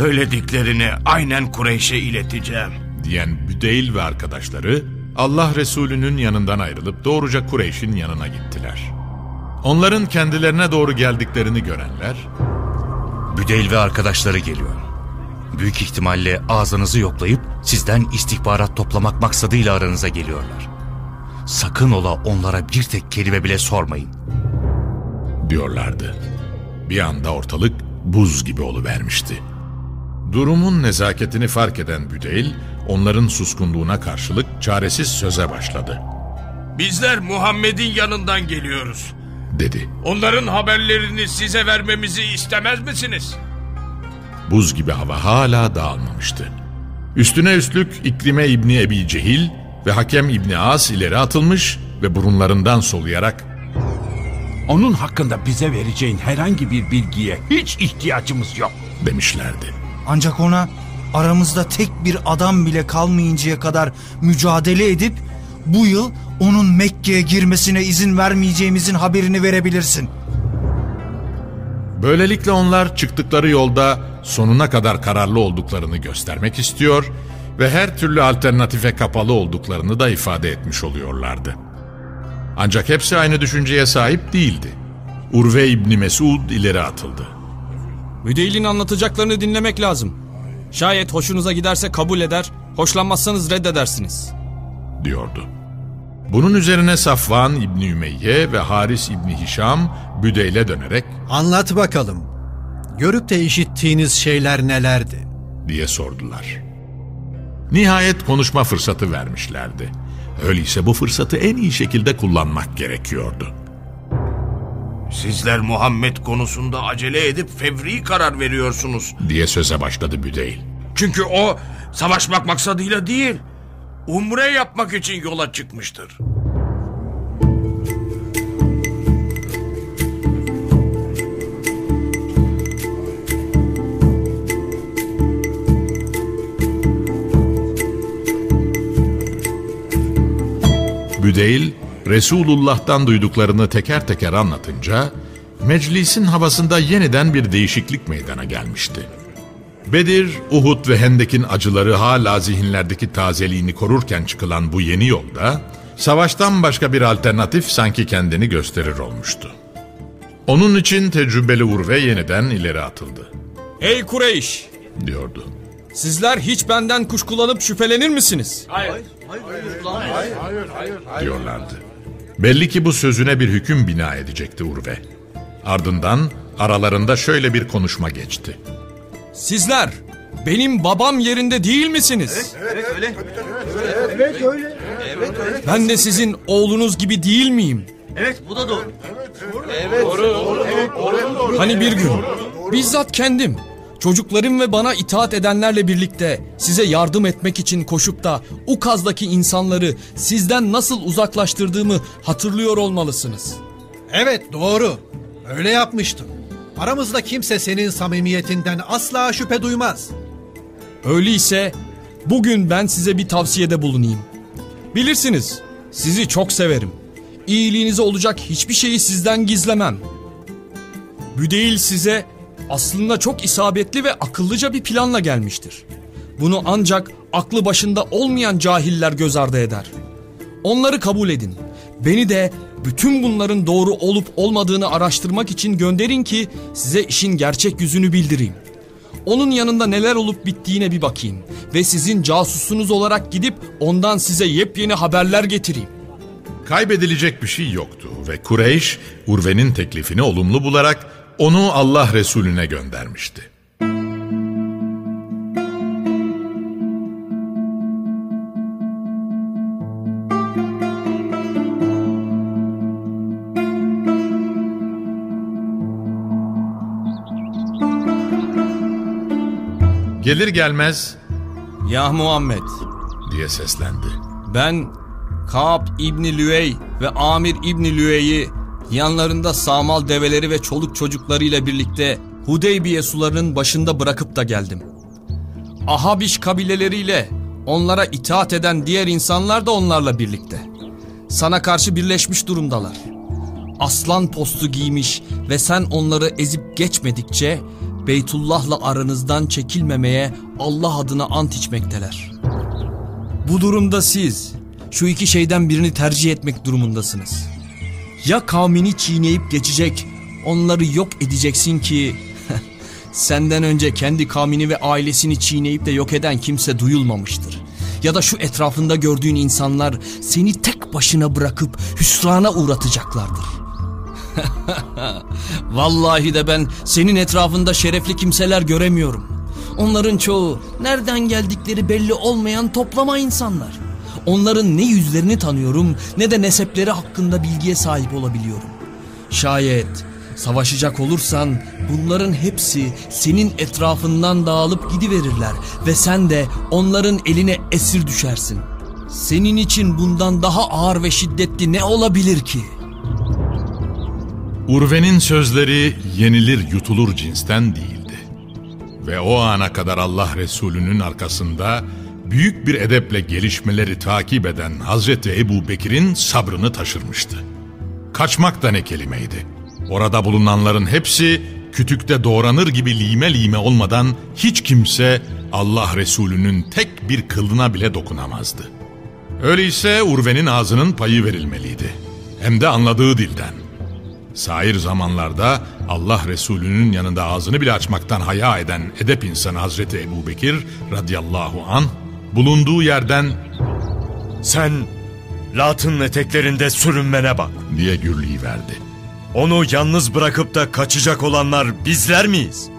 Söylediklerini aynen Kureyş'e ileteceğim. diyen Büdeyl ve arkadaşları Allah Resulü'nün yanından ayrılıp doğruca Kureyş'in yanına gittiler. Onların kendilerine doğru geldiklerini görenler Büdeyl ve arkadaşları geliyor. Büyük ihtimalle ağzınızı yoklayıp sizden istihbarat toplamak maksadıyla aranıza geliyorlar. Sakın ola onlara bir tek kelime bile sormayın. diyorlardı. Bir anda ortalık buz gibi oluvermişti. Durumun nezaketini fark eden Büdeyl, onların suskunluğuna karşılık çaresiz söze başladı. Bizler Muhammed'in yanından geliyoruz. Dedi. Onların haberlerini size vermemizi istemez misiniz? Buz gibi hava hala dağılmamıştı. Üstüne üstlük İkrime İbni Ebi Cehil ve Hakem İbni As ileri atılmış ve burunlarından soluyarak Onun hakkında bize vereceğin herhangi bir bilgiye hiç ihtiyacımız yok. demişlerdi. Ancak ona aramızda tek bir adam bile kalmayıncaya kadar mücadele edip bu yıl onun Mekke'ye girmesine izin vermeyeceğimizin haberini verebilirsin. Böylelikle onlar çıktıkları yolda sonuna kadar kararlı olduklarını göstermek istiyor ve her türlü alternatife kapalı olduklarını da ifade etmiş oluyorlardı. Ancak hepsi aynı düşünceye sahip değildi. Urve İbni Mesud ileri atıldı. Müdeylin anlatacaklarını dinlemek lazım. Şayet hoşunuza giderse kabul eder, hoşlanmazsanız reddedersiniz. diyordu. Bunun üzerine Safvan İbni Ümeyye ve Haris İbni Hişam Büdeyl'e dönerek Anlat bakalım. Görüp de işittiğiniz şeyler nelerdi? diye sordular. Nihayet konuşma fırsatı vermişlerdi. Öyleyse bu fırsatı en iyi şekilde kullanmak gerekiyordu. Sizler Muhammed konusunda acele edip fevri karar veriyorsunuz. diye söze başladı Büdeyl. Çünkü o savaşmak maksadıyla değil, umre yapmak için yola çıkmıştır. Büdeyl, Resulullah'tan duyduklarını teker teker anlatınca, meclisin havasında yeniden bir değişiklik meydana gelmişti. Bedir, Uhud ve Hendek'in acıları hala zihinlerdeki tazeliğini korurken çıkılan bu yeni yolda, savaştan başka bir alternatif sanki kendini gösterir olmuştu. Onun için tecrübeli Urve yeniden ileri atıldı, Ey Kureyş! diyordu. Sizler hiç benden kuşkulanıp şüphelenir misiniz? diyorlardı. Belli ki bu sözüne bir hüküm bina edecekti Urve. Ardından aralarında şöyle bir konuşma geçti. Sizler benim babam yerinde değil misiniz? Ben de sizin oğlunuz gibi değil miyim? Evet bu da doğru. Hani bir gün bizzat kendim çocuklarım ve bana itaat edenlerle birlikte size yardım etmek için koşup da Ukaz'daki insanları sizden nasıl uzaklaştırdığımı hatırlıyor olmalısınız. Evet doğru. Öyle yapmıştım. Aramızda kimse senin samimiyetinden asla şüphe duymaz. Öyleyse bugün ben size bir tavsiyede bulunayım. Bilirsiniz sizi çok severim. İyiliğinize olacak hiçbir şeyi sizden gizlemem. Büdeyil size aslında çok isabetli ve akıllıca bir planla gelmiştir. Bunu ancak aklı başında olmayan cahiller göz ardı eder. Onları kabul edin. Beni de bütün bunların doğru olup olmadığını araştırmak için gönderin ki size işin gerçek yüzünü bildireyim. Onun yanında neler olup bittiğine bir bakayım ve sizin casusunuz olarak gidip ondan size yepyeni haberler getireyim. Kaybedilecek bir şey yoktu ve Kureyş Urve'nin teklifini olumlu bularak onu Allah Resulüne göndermişti. Gelir gelmez Ya Muhammed diye seslendi. ben Kaab İbni Lüey ve Amir İbni Lüey'i yanlarında sağmal develeri ve çoluk çocuklarıyla birlikte Hudeybiye sularının başında bırakıp da geldim. Ahabiş kabileleriyle onlara itaat eden diğer insanlar da onlarla birlikte. Sana karşı birleşmiş durumdalar. Aslan postu giymiş ve sen onları ezip geçmedikçe Beytullah'la aranızdan çekilmemeye Allah adına ant içmekteler. Bu durumda siz şu iki şeyden birini tercih etmek durumundasınız. Ya kavmini çiğneyip geçecek, onları yok edeceksin ki senden önce kendi kavmini ve ailesini çiğneyip de yok eden kimse duyulmamıştır. Ya da şu etrafında gördüğün insanlar seni tek başına bırakıp hüsrana uğratacaklardır. Vallahi de ben senin etrafında şerefli kimseler göremiyorum. Onların çoğu nereden geldikleri belli olmayan toplama insanlar. Onların ne yüzlerini tanıyorum ne de nesepleri hakkında bilgiye sahip olabiliyorum. Şayet savaşacak olursan bunların hepsi senin etrafından dağılıp gidiverirler ve sen de onların eline esir düşersin. Senin için bundan daha ağır ve şiddetli ne olabilir ki?'' Urve'nin sözleri yenilir yutulur cinsten değildi. Ve o ana kadar Allah Resulü'nün arkasında büyük bir edeple gelişmeleri takip eden Hazreti Ebu Bekir'in sabrını taşırmıştı. Kaçmak da ne kelimeydi. Orada bulunanların hepsi kütükte doğranır gibi lime lime olmadan hiç kimse Allah Resulü'nün tek bir kılına bile dokunamazdı. Öyleyse Urve'nin ağzının payı verilmeliydi. Hem de anladığı dilden. Sair zamanlarda Allah Resulü'nün yanında ağzını bile açmaktan haya eden edep insanı Hazreti Ebu Bekir radıyallahu an bulunduğu yerden Sen Lat'ın eteklerinde sürünmene bak. diye gürleyi verdi. Onu yalnız bırakıp da kaçacak olanlar bizler miyiz?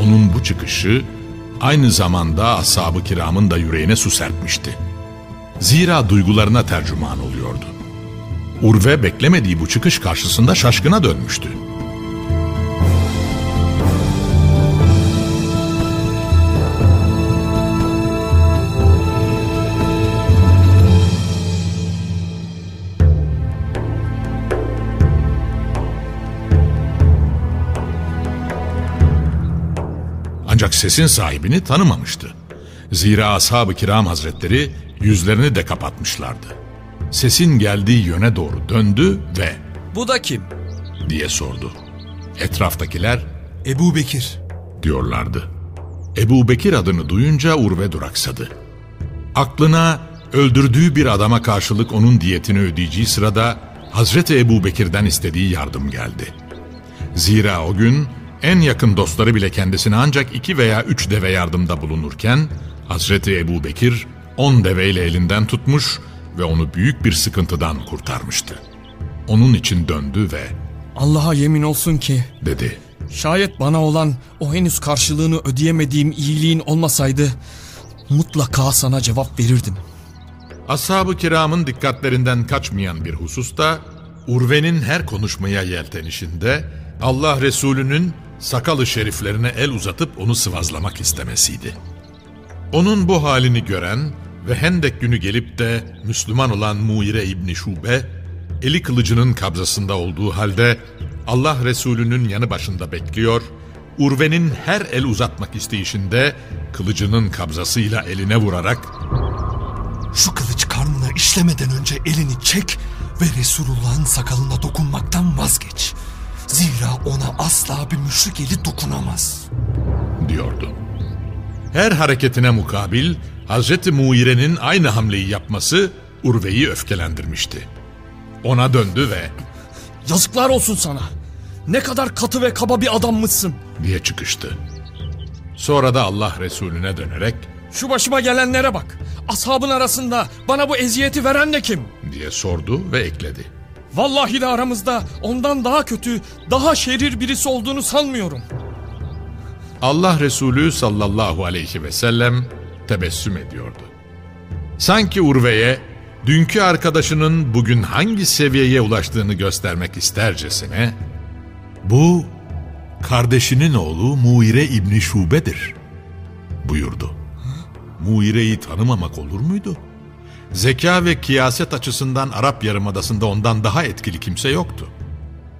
Onun bu çıkışı aynı zamanda ashab-ı kiramın da yüreğine su serpmişti. Zira duygularına tercüman oluyordu. Urve beklemediği bu çıkış karşısında şaşkına dönmüştü. Ancak sesin sahibini tanımamıştı. Zira ashab-ı kiram hazretleri yüzlerini de kapatmışlardı. Sesin geldiği yöne doğru döndü ve Bu da kim? diye sordu. Etraftakiler Ebu Bekir. diyorlardı. Ebu Bekir adını duyunca Urve duraksadı. Aklına öldürdüğü bir adama karşılık onun diyetini ödeyeceği sırada Hazreti Ebu Bekir'den istediği yardım geldi. Zira o gün en yakın dostları bile kendisine ancak iki veya üç deve yardımda bulunurken Hazreti Ebu Bekir on deveyle elinden tutmuş ve onu büyük bir sıkıntıdan kurtarmıştı. Onun için döndü ve Allah'a yemin olsun ki dedi. şayet bana olan o henüz karşılığını ödeyemediğim iyiliğin olmasaydı mutlaka sana cevap verirdim. Ashab-ı kiramın dikkatlerinden kaçmayan bir hususta Urve'nin her konuşmaya yeltenişinde Allah Resulü'nün sakalı şeriflerine el uzatıp onu sıvazlamak istemesiydi. Onun bu halini gören ve Hendek günü gelip de Müslüman olan Muire İbni Şube, eli kılıcının kabzasında olduğu halde Allah Resulü'nün yanı başında bekliyor, Urve'nin her el uzatmak isteyişinde kılıcının kabzasıyla eline vurarak Şu kılıç karnına işlemeden önce elini çek ve Resulullah'ın sakalına dokunmaktan vazgeç. Zira ona asla bir müşrik eli dokunamaz. diyordu. Her hareketine mukabil Hazreti Muire'nin aynı hamleyi yapması Urve'yi öfkelendirmişti. Ona döndü ve Yazıklar olsun sana. Ne kadar katı ve kaba bir adammışsın. diye çıkıştı. Sonra da Allah Resulüne dönerek Şu başıma gelenlere bak. Ashabın arasında bana bu eziyeti veren de kim? diye sordu ve ekledi. Vallahi de aramızda ondan daha kötü, daha şerir birisi olduğunu sanmıyorum. Allah Resulü sallallahu aleyhi ve sellem tebessüm ediyordu. Sanki Urve'ye dünkü arkadaşının bugün hangi seviyeye ulaştığını göstermek istercesine bu kardeşinin oğlu Muire İbni Şube'dir buyurdu. Muire'yi tanımamak olur muydu? Zeka ve kiyaset açısından Arap Yarımadası'nda ondan daha etkili kimse yoktu.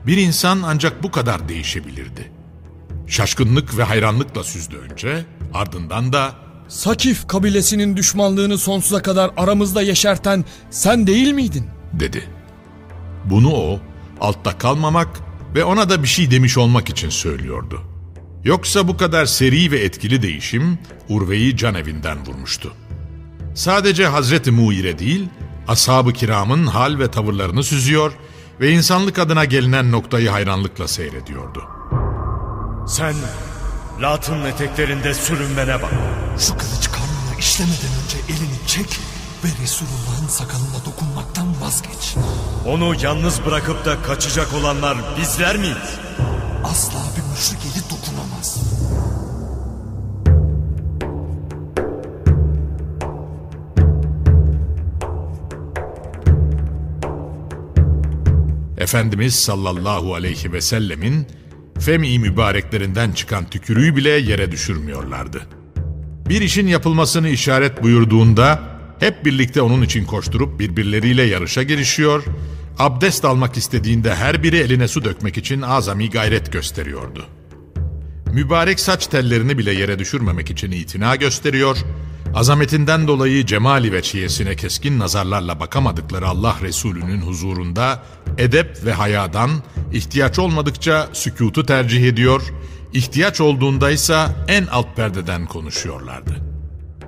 Bir insan ancak bu kadar değişebilirdi. Şaşkınlık ve hayranlıkla süzdü önce, ardından da Sakif kabilesinin düşmanlığını sonsuza kadar aramızda yeşerten sen değil miydin? dedi. Bunu o, altta kalmamak ve ona da bir şey demiş olmak için söylüyordu. Yoksa bu kadar seri ve etkili değişim Urve'yi can evinden vurmuştu. Sadece Hazreti Muire değil, ashab-ı kiramın hal ve tavırlarını süzüyor ve insanlık adına gelinen noktayı hayranlıkla seyrediyordu. Sen Lat'ın eteklerinde sürünmene bak. Şu kılıç karnına işlemeden önce elini çek ve Resulullah'ın sakalına dokunmaktan vazgeç. Onu yalnız bırakıp da kaçacak olanlar bizler miyiz? Asla bir müşrik eli dokunamaz. Efendimiz sallallahu aleyhi ve sellemin fem-i mübareklerinden çıkan tükürüğü bile yere düşürmüyorlardı. Bir işin yapılmasını işaret buyurduğunda hep birlikte onun için koşturup birbirleriyle yarışa girişiyor, abdest almak istediğinde her biri eline su dökmek için azami gayret gösteriyordu. Mübarek saç tellerini bile yere düşürmemek için itina gösteriyor, azametinden dolayı cemali ve çiyesine keskin nazarlarla bakamadıkları Allah Resulü'nün huzurunda edep ve hayadan ihtiyaç olmadıkça sükutu tercih ediyor, ihtiyaç olduğunda ise en alt perdeden konuşuyorlardı.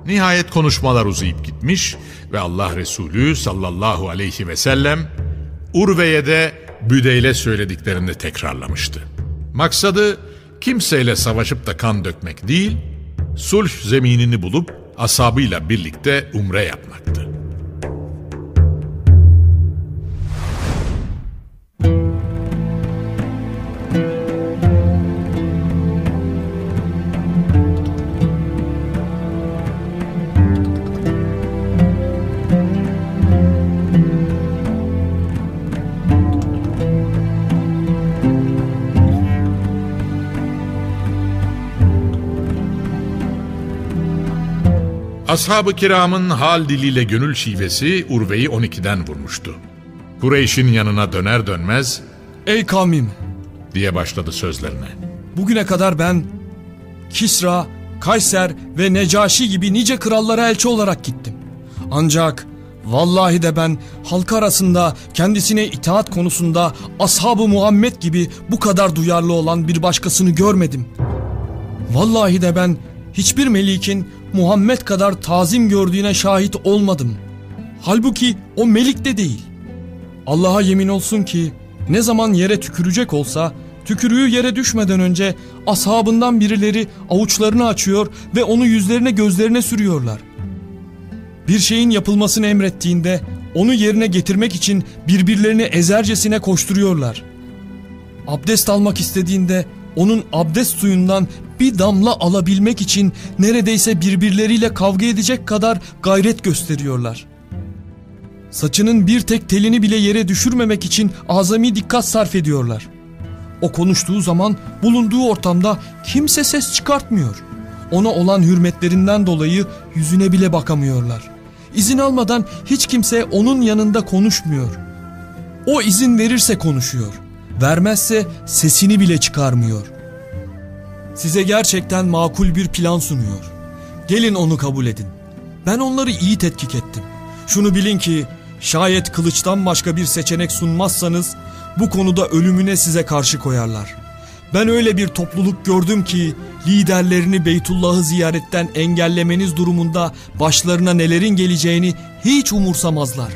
Nihayet konuşmalar uzayıp gitmiş ve Allah Resulü sallallahu aleyhi ve sellem Urve'ye de Büdeyl'e söylediklerini tekrarlamıştı. Maksadı kimseyle savaşıp da kan dökmek değil, sulh zeminini bulup asabıyla birlikte umre yapmaktı. Ashab-ı kiramın hal diliyle gönül şivesi Urve'yi 12'den vurmuştu. Kureyş'in yanına döner dönmez Ey kavmim, diye başladı sözlerine. bugüne kadar ben Kisra, Kayser ve Necaşi gibi nice krallara elçi olarak gittim. Ancak vallahi de ben halk arasında kendisine itaat konusunda ashab-ı Muhammed gibi bu kadar duyarlı olan bir başkasını görmedim. Vallahi de ben hiçbir melikin Muhammed kadar tazim gördüğüne şahit olmadım. Halbuki o melik de değil. Allah'a yemin olsun ki ne zaman yere tükürecek olsa tükürüğü yere düşmeden önce ashabından birileri avuçlarını açıyor ve onu yüzlerine gözlerine sürüyorlar. Bir şeyin yapılmasını emrettiğinde onu yerine getirmek için birbirlerini ezercesine koşturuyorlar. Abdest almak istediğinde onun abdest suyundan bir damla alabilmek için neredeyse birbirleriyle kavga edecek kadar gayret gösteriyorlar. Saçının bir tek telini bile yere düşürmemek için azami dikkat sarf ediyorlar. O konuştuğu zaman bulunduğu ortamda kimse ses çıkartmıyor. Ona olan hürmetlerinden dolayı yüzüne bile bakamıyorlar. İzin almadan hiç kimse onun yanında konuşmuyor. O izin verirse konuşuyor. Vermezse sesini bile çıkarmıyor. Size gerçekten makul bir plan sunuyor. Gelin onu kabul edin. Ben onları iyi tetkik ettim. Şunu bilin ki şayet kılıçtan başka bir seçenek sunmazsanız bu konuda ölümüne size karşı koyarlar. Ben öyle bir topluluk gördüm ki liderlerini Beytullah'ı ziyaretten engellemeniz durumunda başlarına nelerin geleceğini hiç umursamazlar.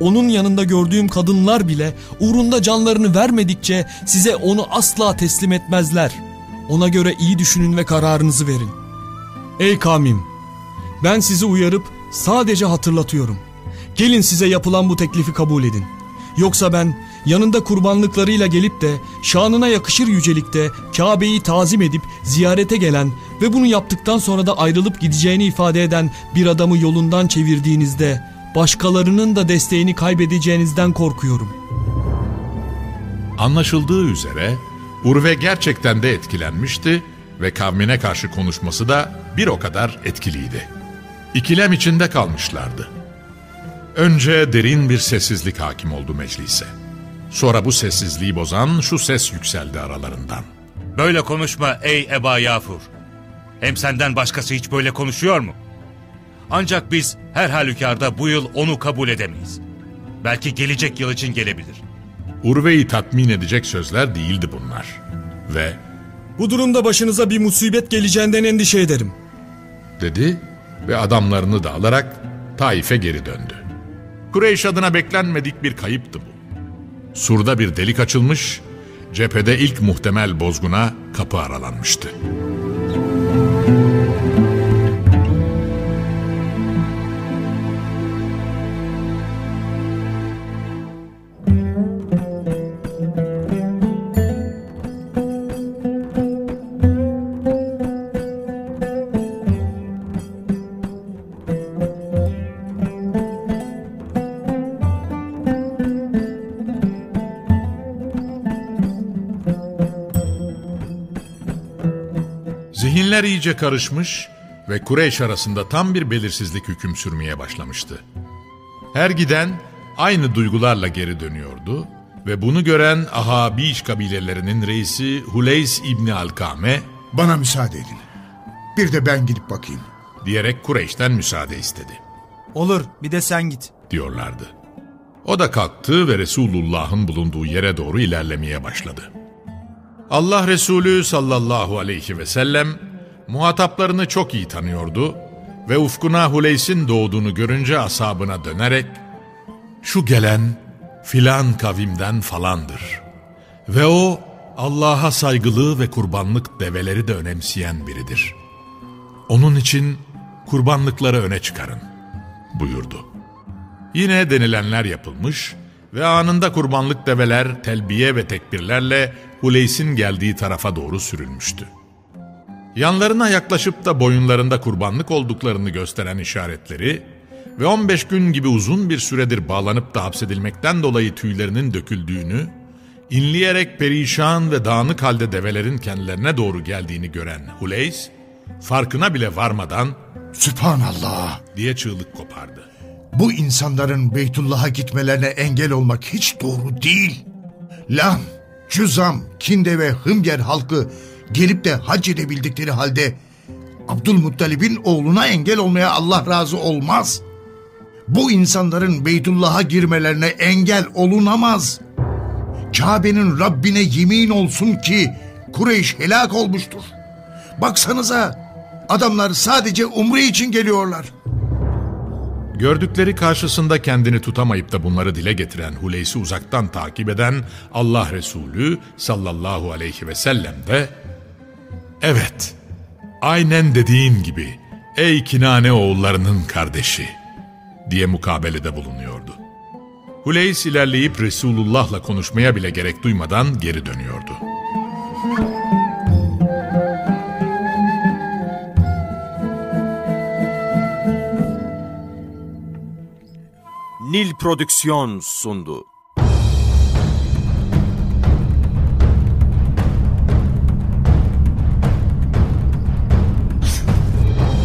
Onun yanında gördüğüm kadınlar bile uğrunda canlarını vermedikçe size onu asla teslim etmezler. Ona göre iyi düşünün ve kararınızı verin. Ey kavmim! Ben sizi uyarıp sadece hatırlatıyorum. Gelin size yapılan bu teklifi kabul edin. Yoksa ben yanında kurbanlıklarıyla gelip de şanına yakışır yücelikte Kabe'yi tazim edip ziyarete gelen ve bunu yaptıktan sonra da ayrılıp gideceğini ifade eden bir adamı yolundan çevirdiğinizde başkalarının da desteğini kaybedeceğinizden korkuyorum. Anlaşıldığı üzere Urve gerçekten de etkilenmişti ve kavmine karşı konuşması da bir o kadar etkiliydi. İkilem içinde kalmışlardı. Önce derin bir sessizlik hakim oldu meclise. Sonra bu sessizliği bozan şu ses yükseldi aralarından. Böyle konuşma ey Eba Yafur. Hem senden başkası hiç böyle konuşuyor mu? Ancak biz her halükarda bu yıl onu kabul edemeyiz. Belki gelecek yıl için gelebilir. Urve'yi tatmin edecek sözler değildi bunlar. Ve Bu durumda başınıza bir musibet geleceğinden endişe ederim. dedi ve adamlarını da alarak Taif'e geri döndü. Kureyş adına beklenmedik bir kayıptı bu. Surda bir delik açılmış, cephede ilk muhtemel bozguna kapı aralanmıştı. Zihinler iyice karışmış ve Kureyş arasında tam bir belirsizlik hüküm sürmeye başlamıştı. Her giden aynı duygularla geri dönüyordu ve bunu gören Ahabiş kabilelerinin reisi Huleys İbni Alkame Bana müsaade edin. Bir de ben gidip bakayım. diyerek Kureyş'ten müsaade istedi Olur bir de sen git. diyorlardı. O da kalktı ve Resulullah'ın bulunduğu yere doğru ilerlemeye başladı. Allah Resulü sallallahu aleyhi ve sellem muhataplarını çok iyi tanıyordu ve ufkuna Huleys'in doğduğunu görünce asabına dönerek şu gelen filan kavimden falandır ve o Allah'a saygılı ve kurbanlık develeri de önemseyen biridir. Onun için kurbanlıkları öne çıkarın buyurdu. Yine denilenler yapılmış ve anında kurbanlık develer telbiye ve tekbirlerle Huleys'in geldiği tarafa doğru sürülmüştü. Yanlarına yaklaşıp da boyunlarında kurbanlık olduklarını gösteren işaretleri ve 15 gün gibi uzun bir süredir bağlanıp da hapsedilmekten dolayı tüylerinin döküldüğünü, inleyerek perişan ve dağınık halde develerin kendilerine doğru geldiğini gören Huleys, farkına bile varmadan Sübhanallah. diye çığlık kopardı. Bu insanların Beytullah'a gitmelerine engel olmak hiç doğru değil. Lam, Cüzam, Kinde ve Hımger halkı gelip de hac edebildikleri halde Abdülmuttalib'in oğluna engel olmaya Allah razı olmaz. Bu insanların Beytullah'a girmelerine engel olunamaz. Kabe'nin Rabbine yemin olsun ki Kureyş helak olmuştur. Baksanıza adamlar sadece umre için geliyorlar. Gördükleri karşısında kendini tutamayıp da bunları dile getiren Huleys'i uzaktan takip eden Allah Resulü sallallahu aleyhi ve sellem de Evet, aynen dediğin gibi ey Kinane oğullarının kardeşi diye mukabelede bulunuyordu. Huleys ilerleyip Resulullah'la konuşmaya bile gerek duymadan geri dönüyordu. Nil Prodüksiyon sundu.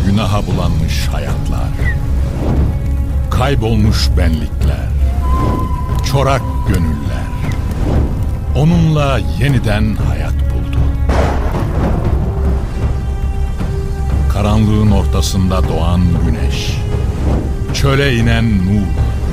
Günaha bulanmış hayatlar. Kaybolmuş benlikler. Çorak gönüller. Onunla yeniden hayat buldu. Karanlığın ortasında doğan güneş. Çöle inen nur